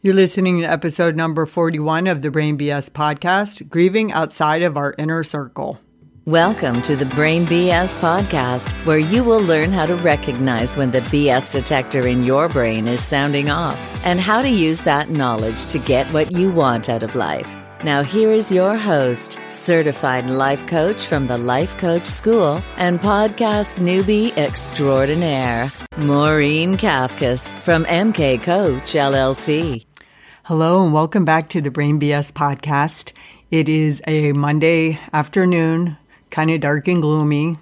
You're listening to episode number 41 of the Brain BS podcast, Grieving Outside of Our Inner Circle. Welcome to the Brain BS podcast, where you will learn how to recognize when the BS detector in your brain is sounding off and how to use that knowledge to get what you want out of life. Now, here is your host, certified life coach from the Life Coach School and podcast newbie extraordinaire, Maureen Kafkas from MK Coach LLC. Hello, and welcome back to the Brain BS podcast. It is a Monday afternoon, kind of dark and gloomy.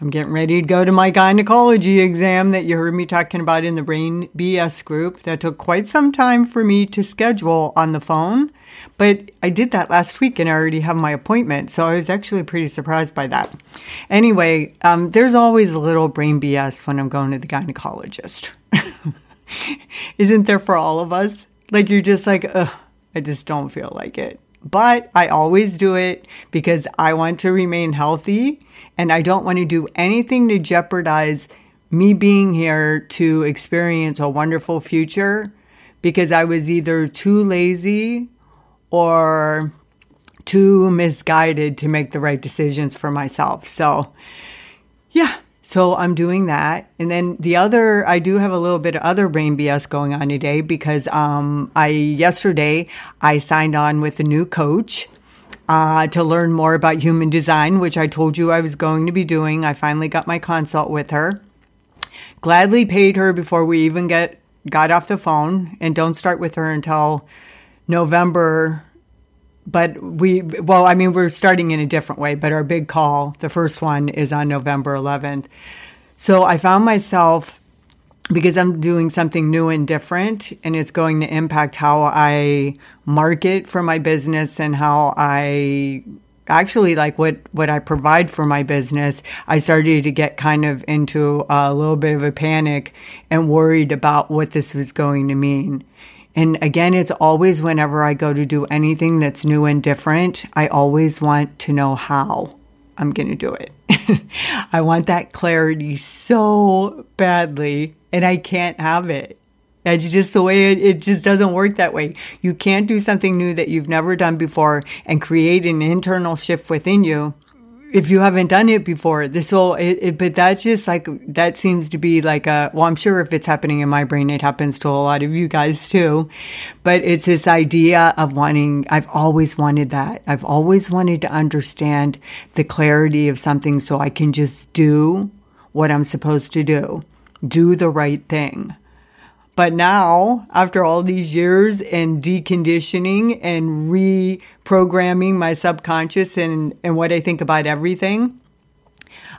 I'm getting ready to go to my gynecology exam that you heard me talking about in the Brain BS group. That took quite some time for me to schedule on the phone but I did that last week and I already have my appointment. So I was actually pretty surprised by that. Anyway, um, there's always a little brain BS when I'm going to the gynecologist. Isn't there for all of us? Like you're just like, ugh, I just don't feel like it. But I always do it because I want to remain healthy and I don't want to do anything to jeopardize me being here to experience a wonderful future because I was either too lazy or too misguided to make the right decisions for myself. So, yeah, so I'm doing that. And then the other, I do have a little bit of other brain BS going on today because um, I yesterday I signed on with a new coach. Uh, to learn more about human design, which I told you I was going to be doing. I finally got my consult with her. Gladly paid her before we even get got off the phone, and don't start with her until November, but we, well, I mean, we're starting in a different way, but our big call, the first one, is on November 11th. So I found myself, because I'm doing something new and different, and it's going to impact how I market for my business and how I actually like what what I provide for my business, I started to get kind of into a little bit of a panic and worried about what this was going to mean. And again, it's always whenever I go to do anything that's new and different, I always want to know how I'm going to do it. I want that clarity so badly, and I can't have it. That's just the way it, it just doesn't work that way. You can't do something new that you've never done before and create an internal shift within you if you haven't done it before, this will, it, it, but that's just like, that seems to be like a, well, I'm sure if it's happening in my brain, it happens to a lot of you guys too. But it's this idea of wanting, I've always wanted that. I've always wanted to understand the clarity of something so I can just do what I'm supposed to do, do the right thing. But now, after all these years and deconditioning and reprogramming my subconscious and, and what I think about everything,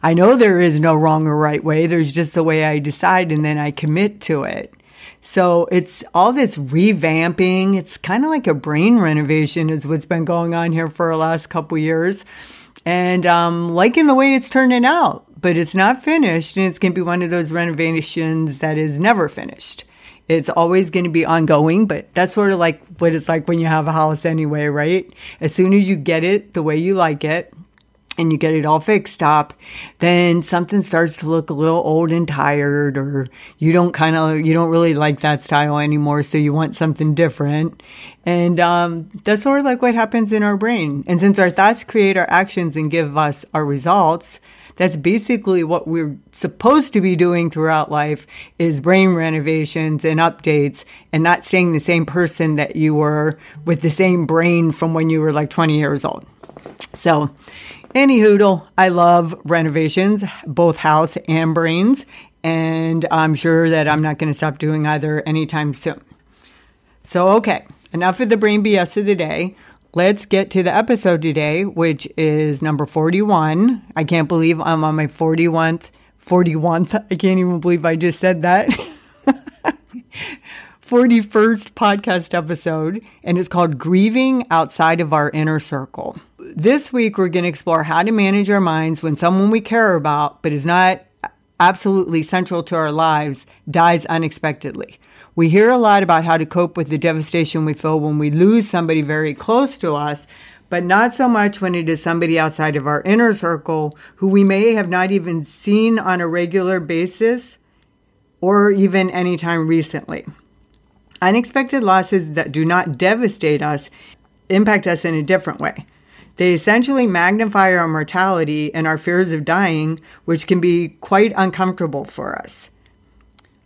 I know there is no wrong or right way. There's just the way I decide and then I commit to it. So it's all this revamping. It's kind of like a brain renovation is what's been going on here for the last couple years. And um, liking the way it's turning out, but it's not finished. And it's going to be one of those renovations that is never finished. It's always going to be ongoing, but that's sort of like what it's like when you have a house anyway, right? As soon as you get it the way you like it, and you get it all fixed up, then something starts to look a little old and tired, or you don't kind of, you don't really like that style anymore, so you want something different. And um, that's sort of like what happens in our brain. And since our thoughts create our actions and give us our results, that's basically what we're supposed to be doing throughout life is brain renovations and updates and not staying the same person that you were with the same brain from when you were like 20 years old. So, any hoodle, I love renovations, both house and brains, and I'm sure that I'm not going to stop doing either anytime soon. So, okay, enough of the brain BS of the day let's get to the episode today, which is number 41. I can't believe I'm on my 41th, 41th. I can't even believe I just said that. 41st podcast episode, and it's called Grieving Outside of Our Inner Circle. This week, we're going to explore how to manage our minds when someone we care about, but is not absolutely central to our lives, dies unexpectedly. We hear a lot about how to cope with the devastation we feel when we lose somebody very close to us, but not so much when it is somebody outside of our inner circle who we may have not even seen on a regular basis or even anytime recently. Unexpected losses that do not devastate us impact us in a different way. They essentially magnify our mortality and our fears of dying, which can be quite uncomfortable for us.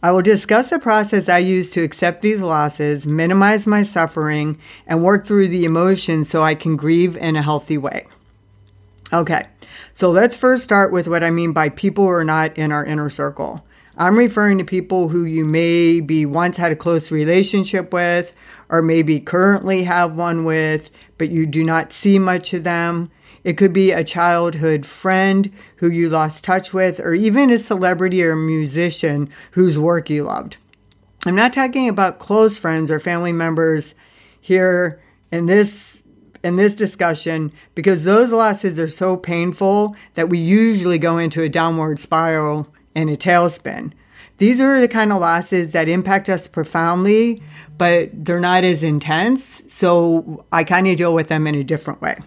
I will discuss the process I use to accept these losses, minimize my suffering, and work through the emotions so I can grieve in a healthy way. Okay, so let's first start with what I mean by people who are not in our inner circle. I'm referring to people who you maybe once had a close relationship with, or maybe currently have one with, but you do not see much of them. It could be a childhood friend who you lost touch with, or even a celebrity or musician whose work you loved. I'm not talking about close friends or family members here in this in this discussion because those losses are so painful that we usually go into a downward spiral and a tailspin. These are the kind of losses that impact us profoundly, but they're not as intense. So I kind of deal with them in a different way.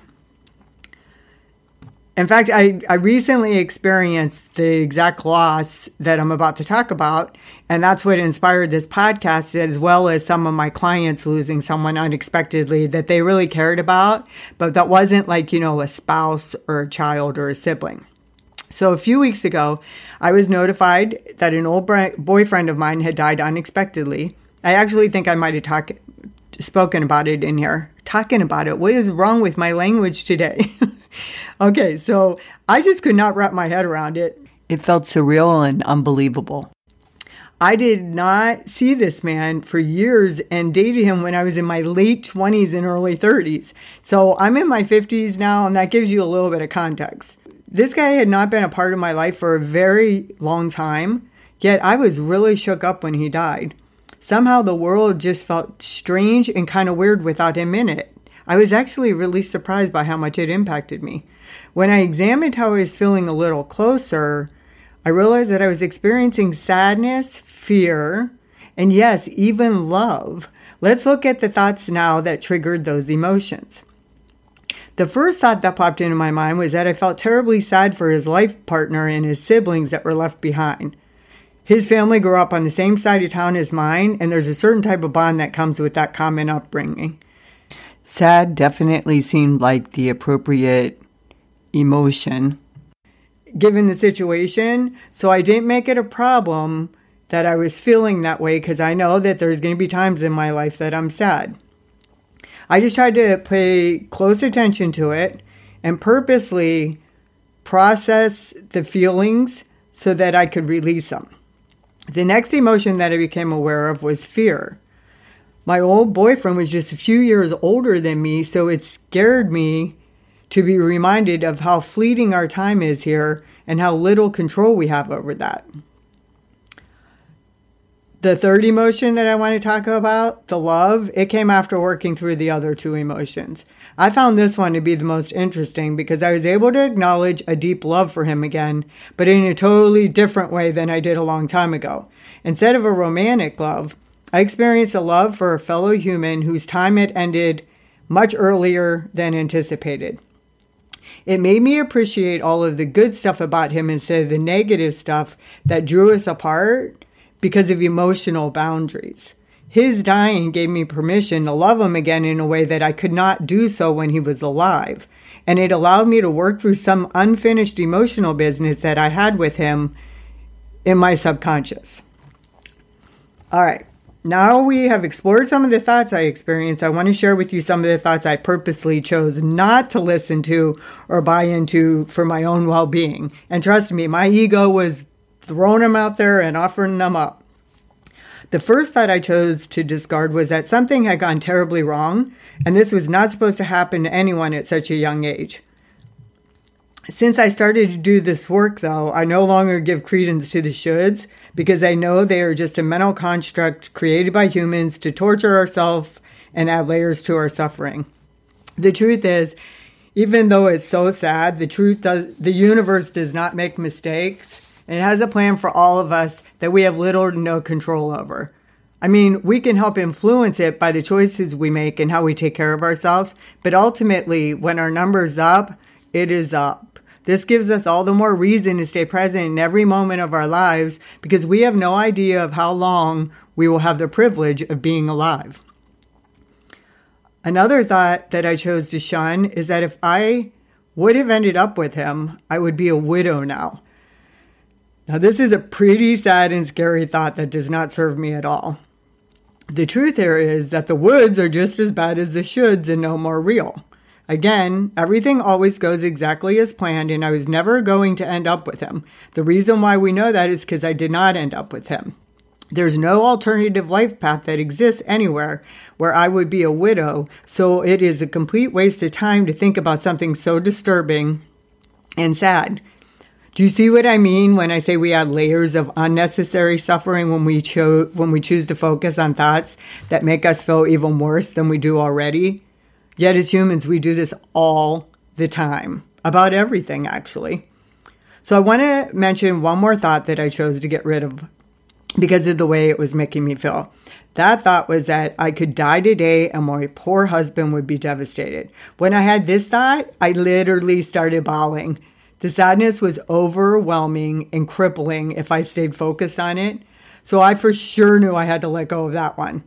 In fact, I, I recently experienced the exact loss that I'm about to talk about. And that's what inspired this podcast, as well as some of my clients losing someone unexpectedly that they really cared about, but that wasn't like, you know, a spouse or a child or a sibling. So a few weeks ago, I was notified that an old boyfriend of mine had died unexpectedly. I actually think I might have talked spoken about it in here. Talking about it. What is wrong with my language today? okay, so I just could not wrap my head around it. It felt surreal and unbelievable. I did not see this man for years and dated him when I was in my late 20s and early 30s. So I'm in my 50s now, and that gives you a little bit of context. This guy had not been a part of my life for a very long time, yet I was really shook up when he died. Somehow the world just felt strange and kind of weird without him in it. I was actually really surprised by how much it impacted me. When I examined how I was feeling a little closer, I realized that I was experiencing sadness, fear, and yes, even love. Let's look at the thoughts now that triggered those emotions. The first thought that popped into my mind was that I felt terribly sad for his life partner and his siblings that were left behind. His family grew up on the same side of town as mine, and there's a certain type of bond that comes with that common upbringing. Sad definitely seemed like the appropriate emotion given the situation, so I didn't make it a problem that I was feeling that way because I know that there's going to be times in my life that I'm sad. I just tried to pay close attention to it and purposely process the feelings so that I could release them. The next emotion that I became aware of was fear. My old boyfriend was just a few years older than me, so it scared me to be reminded of how fleeting our time is here and how little control we have over that. The third emotion that I want to talk about, the love, it came after working through the other two emotions. I found this one to be the most interesting because I was able to acknowledge a deep love for him again, but in a totally different way than I did a long time ago. Instead of a romantic love, I experienced a love for a fellow human whose time had ended much earlier than anticipated. It made me appreciate all of the good stuff about him instead of the negative stuff that drew us apart because of emotional boundaries. His dying gave me permission to love him again in a way that I could not do so when he was alive. And it allowed me to work through some unfinished emotional business that I had with him in my subconscious. All right. Now we have explored some of the thoughts I experienced. I want to share with you some of the thoughts I purposely chose not to listen to or buy into for my own well being. And trust me, my ego was throwing them out there and offering them up. The first thought I chose to discard was that something had gone terribly wrong, and this was not supposed to happen to anyone at such a young age. Since I started to do this work, though, I no longer give credence to the shoulds because I know they are just a mental construct created by humans to torture ourselves and add layers to our suffering. The truth is, even though it's so sad, the truth does the universe does not make mistakes and it has a plan for all of us that we have little to no control over. I mean, we can help influence it by the choices we make and how we take care of ourselves, but ultimately, when our number's up, it is up. This gives us all the more reason to stay present in every moment of our lives because we have no idea of how long we will have the privilege of being alive. Another thought that I chose to shun is that if I would have ended up with him, I would be a widow now. Now, this is a pretty sad and scary thought that does not serve me at all. The truth here is that the woulds are just as bad as the shoulds and no more real. Again, everything always goes exactly as planned, and I was never going to end up with him. The reason why we know that is because I did not end up with him. There's no alternative life path that exists anywhere where I would be a widow, so it is a complete waste of time to think about something so disturbing and sad. Do you see what I mean when I say we add layers of unnecessary suffering when we cho- when we choose to focus on thoughts that make us feel even worse than we do already? Yet as humans, we do this all the time about everything, actually. So I want to mention one more thought that I chose to get rid of because of the way it was making me feel. That thought was that I could die today and my poor husband would be devastated. When I had this thought, I literally started bawling. The sadness was overwhelming and crippling if I stayed focused on it. So I for sure knew I had to let go of that one.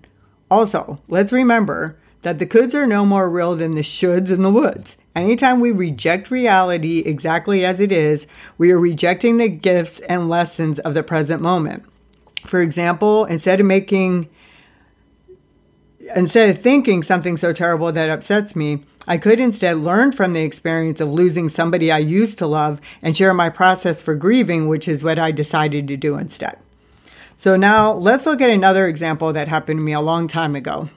Also, let's remember that the coulds are no more real than the shoulds in the woulds. Anytime we reject reality exactly as it is, we are rejecting the gifts and lessons of the present moment. For example, instead of making instead of thinking something so terrible that upsets me, I could instead learn from the experience of losing somebody I used to love and share my process for grieving, which is what I decided to do instead. So now let's look at another example that happened to me a long time ago.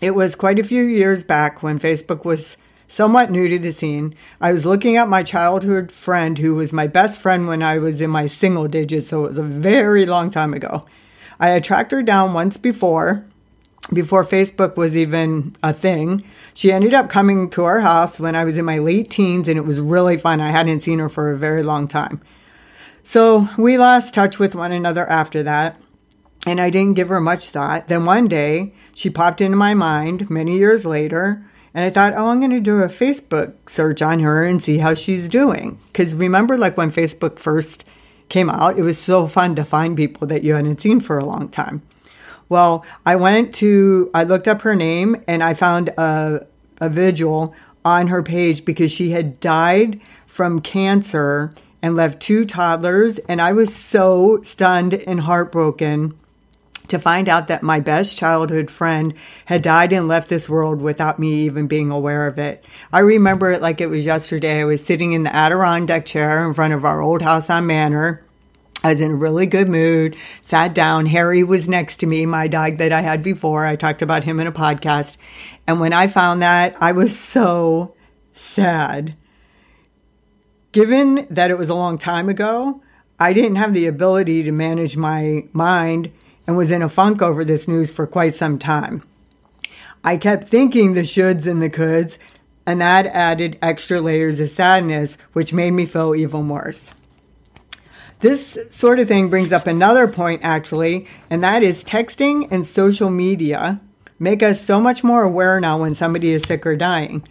It was quite a few years back when Facebook was somewhat new to the scene. I was looking at my childhood friend who was my best friend when I was in my single digits, so it was a very long time ago. I had tracked her down once before, before Facebook was even a thing. She ended up coming to our house when I was in my late teens, and it was really fun. I hadn't seen her for a very long time. So we lost touch with one another after that, and I didn't give her much thought. Then one day, she popped into my mind many years later. And I thought, oh, I'm going to do a Facebook search on her and see how she's doing. Because remember, like when Facebook first came out, it was so fun to find people that you hadn't seen for a long time. Well, I went to, I looked up her name and I found a, a vigil on her page because she had died from cancer and left two toddlers. And I was so stunned and heartbroken to find out that my best childhood friend had died and left this world without me even being aware of it. I remember it like it was yesterday. I was sitting in the Adirondack chair in front of our old house on Manor. I was in a really good mood, sat down. Harry was next to me, my dog that I had before. I talked about him in a podcast. And when I found that, I was so sad. Given that it was a long time ago, I didn't have the ability to manage my mind and was in a funk over this news for quite some time. I kept thinking the shoulds and the coulds, and that added extra layers of sadness, which made me feel even worse. This sort of thing brings up another point, actually, and that is texting and social media make us so much more aware now when somebody is sick or dying.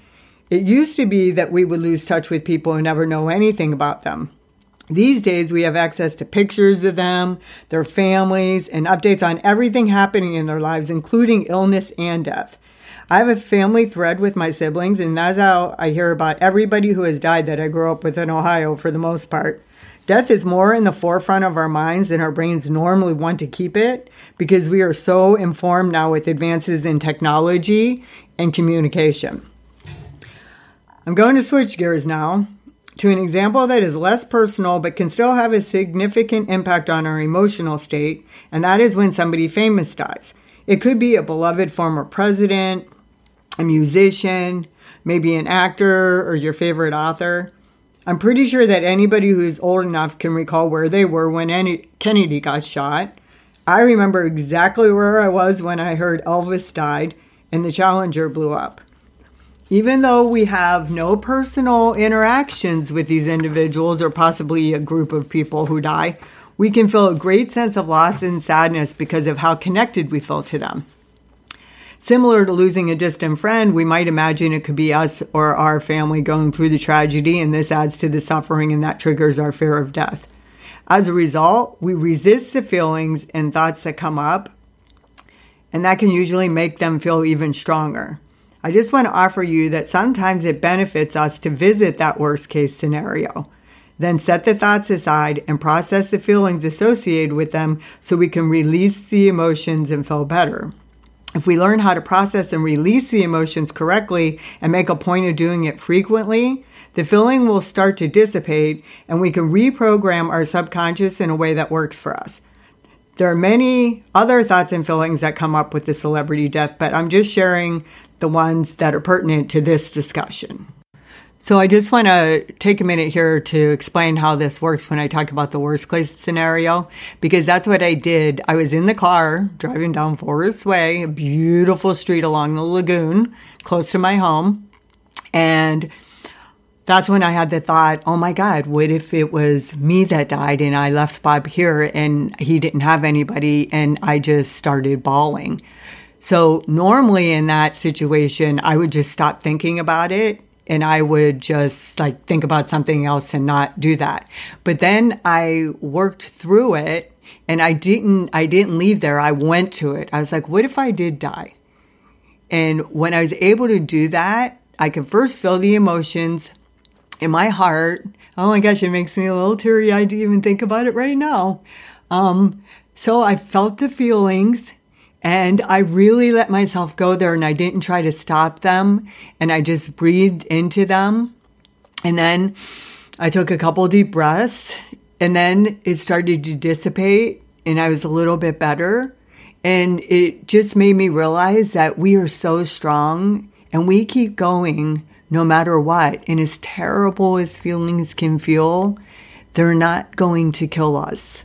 It used to be that we would lose touch with people and never know anything about them. These days, we have access to pictures of them, their families, and updates on everything happening in their lives, including illness and death. I have a family thread with my siblings, and that's how I hear about everybody who has died that I grew up with in Ohio for the most part. Death is more in the forefront of our minds than our brains normally want to keep it because we are so informed now with advances in technology and communication. I'm going to switch gears now to an example that is less personal but can still have a significant impact on our emotional state, and that is when somebody famous dies. It could be a beloved former president, a musician, maybe an actor, or your favorite author. I'm pretty sure that anybody who is old enough can recall where they were when any, Kennedy got shot. I remember exactly where I was when I heard Elvis died and the Challenger blew up. Even though we have no personal interactions with these individuals or possibly a group of people who die, we can feel a great sense of loss and sadness because of how connected we feel to them. Similar to losing a distant friend, we might imagine it could be us or our family going through the tragedy, and this adds to the suffering and that triggers our fear of death. As a result, we resist the feelings and thoughts that come up and that can usually make them feel even stronger. I just want to offer you that sometimes it benefits us to visit that worst case scenario. Then set the thoughts aside and process the feelings associated with them so we can release the emotions and feel better. If we learn how to process and release the emotions correctly and make a point of doing it frequently, the feeling will start to dissipate and we can reprogram our subconscious in a way that works for us. There are many other thoughts and feelings that come up with the celebrity death, but I'm just sharing the ones that are pertinent to this discussion. So I just want to take a minute here to explain how this works when I talk about the worst case scenario, because that's what I did. I was in the car driving down Forest Way, a beautiful street along the lagoon, close to my home. And that's when I had the thought, oh my God, what if it was me that died and I left Bob here and he didn't have anybody and I just started bawling? So normally in that situation, I would just stop thinking about it and I would just like think about something else and not do that. But then I worked through it and I didn't I didn't leave there. I went to it. I was like, what if I did die? And when I was able to do that, I could first feel the emotions in my heart. Oh my gosh, it makes me a little teary eyed to even think about it right now. Um, so I felt the feelings and I really let myself go there and I didn't try to stop them and I just breathed into them. And then I took a couple deep breaths and then it started to dissipate and I was a little bit better. And it just made me realize that we are so strong and we keep going no matter what. And as terrible as feelings can feel, they're not going to kill us.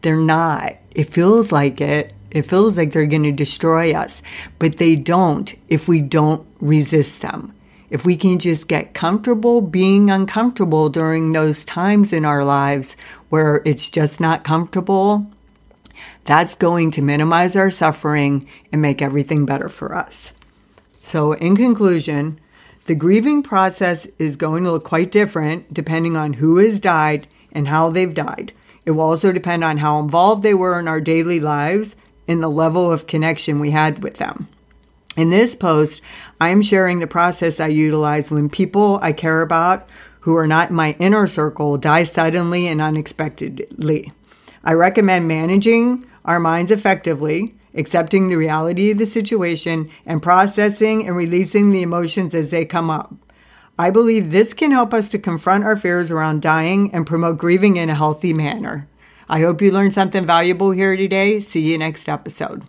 They're not. It feels like it. It feels like they're going to destroy us, but they don't if we don't resist them. If we can just get comfortable being uncomfortable during those times in our lives where it's just not comfortable, that's going to minimize our suffering and make everything better for us. So, in conclusion, the grieving process is going to look quite different depending on who has died and how they've died. It will also depend on how involved they were in our daily lives and the level of connection we had with them. In this post, I am sharing the process I utilize when people I care about who are not in my inner circle die suddenly and unexpectedly. I recommend managing our minds effectively accepting the reality of the situation, and processing and releasing the emotions as they come up. I believe this can help us to confront our fears around dying and promote grieving in a healthy manner. I hope you learned something valuable here today. See you next episode.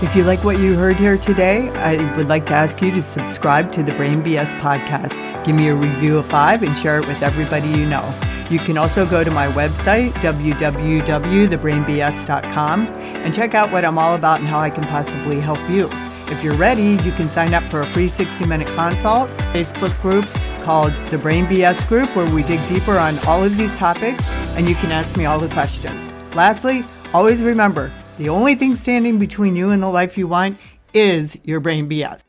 If you like what you heard here today, I would like to ask you to subscribe to the Brain BS podcast. Give me a review of five and share it with everybody you know. You can also go to my website, www.thebrainbs.com, and check out what I'm all about and how I can possibly help you. If you're ready, you can sign up for a free 60 minute consult Facebook group called the Brain BS Group, where we dig deeper on all of these topics and you can ask me all the questions. Lastly, always remember the only thing standing between you and the life you want is your brain BS.